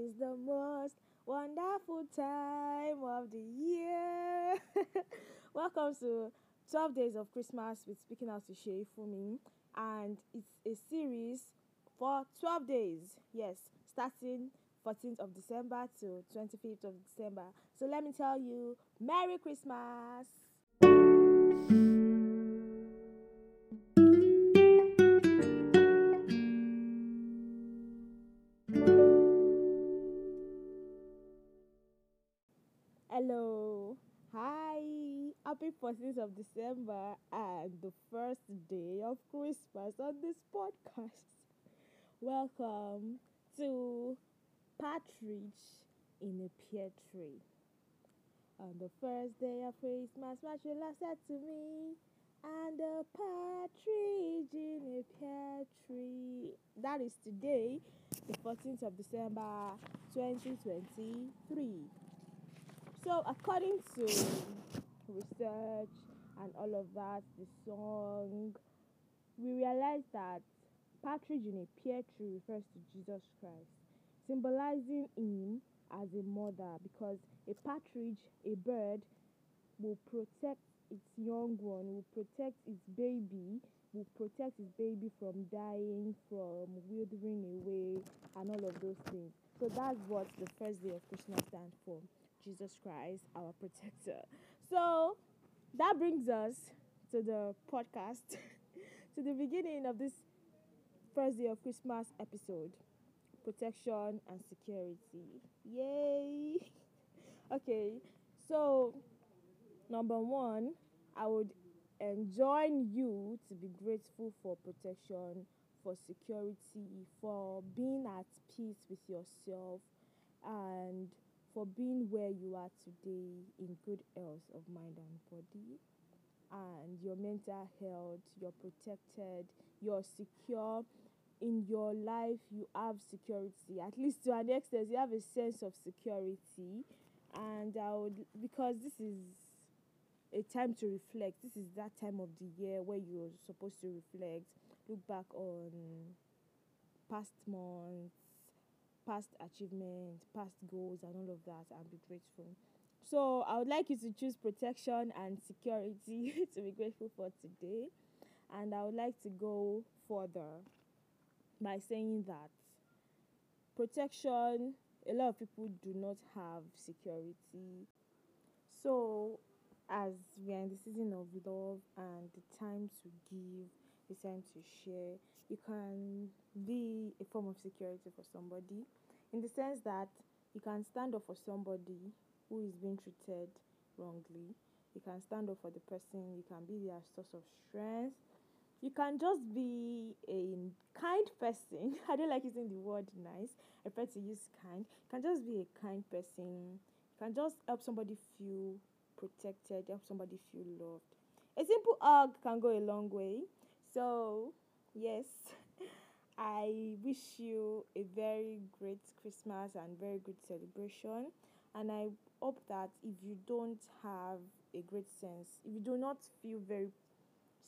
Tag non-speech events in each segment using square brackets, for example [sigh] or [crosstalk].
is the most wonderful time of the year. [laughs] Welcome to 12 Days of Christmas with Speaking Out to Shay me, and it's a series for 12 days. Yes, starting 14th of December to 25th of December. So let me tell you, Merry Christmas! Happy 14th of December and the first day of Christmas on this podcast. Welcome to Partridge in a Pear Tree. On the first day of Christmas, love said to me, and a partridge in a pear tree. That is today, the 14th of December 2023. So, according to research and all of that, the song, we realize that partridge in a pear tree refers to Jesus Christ, symbolizing him as a mother because a partridge, a bird, will protect its young one, will protect its baby, will protect its baby from dying, from withering away, and all of those things. So that's what the first day of Christmas stands for. Jesus Christ, our protector. So that brings us to the podcast, [laughs] to the beginning of this first day of Christmas episode protection and security. Yay! [laughs] okay, so number one, I would enjoin you to be grateful for protection, for security, for being at peace with yourself, and for being where you are today in good health of mind and body. And your mental health you're protected you're secure. In your life you have security. At least to an extent you have a sense of security. And i would because this is a time to reflect. This is that time of the year where you're supposed to reflect look back on past months past achievements, past goals, and all of that, and be grateful. So, I would like you to choose protection and security [laughs] to be grateful for today. And I would like to go further by saying that protection, a lot of people do not have security. So, as we are in the season of love and the time to give, the time to share, you can be a form of security for somebody in the sense that you can stand up for somebody who is being treated wrongly. You can stand up for the person, you can be their source of strength. You can just be a kind person. [laughs] I don't like using the word nice. I prefer to use kind. You can just be a kind person. You can just help somebody feel protected, help somebody feel loved. A simple hug can go a long way. So, yes. [laughs] I wish you a very great Christmas and very good celebration. And I hope that if you don't have a great sense, if you do not feel very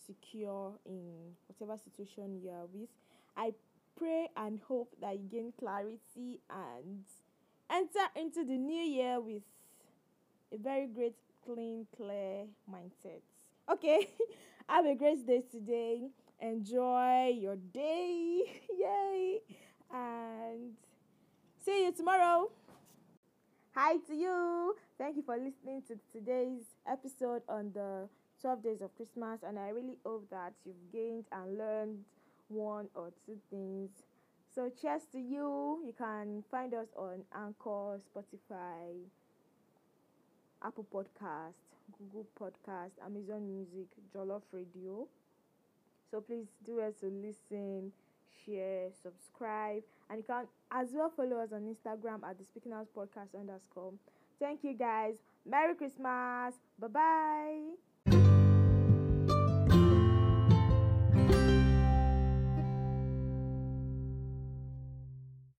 secure in whatever situation you are with, I pray and hope that you gain clarity and enter into the new year with a very great, clean, clear mindset. Okay, [laughs] have a great day today enjoy your day. [laughs] Yay! And see you tomorrow. Hi to you. Thank you for listening to today's episode on the 12 days of Christmas. And I really hope that you've gained and learned one or two things. So, cheers to you. You can find us on Anchor, Spotify, Apple Podcast, Google Podcast, Amazon Music, Jollof Radio. So please do us to listen, share, subscribe, and you can as well follow us on Instagram at the Speaking Out Podcast underscore. Thank you guys. Merry Christmas. Bye bye.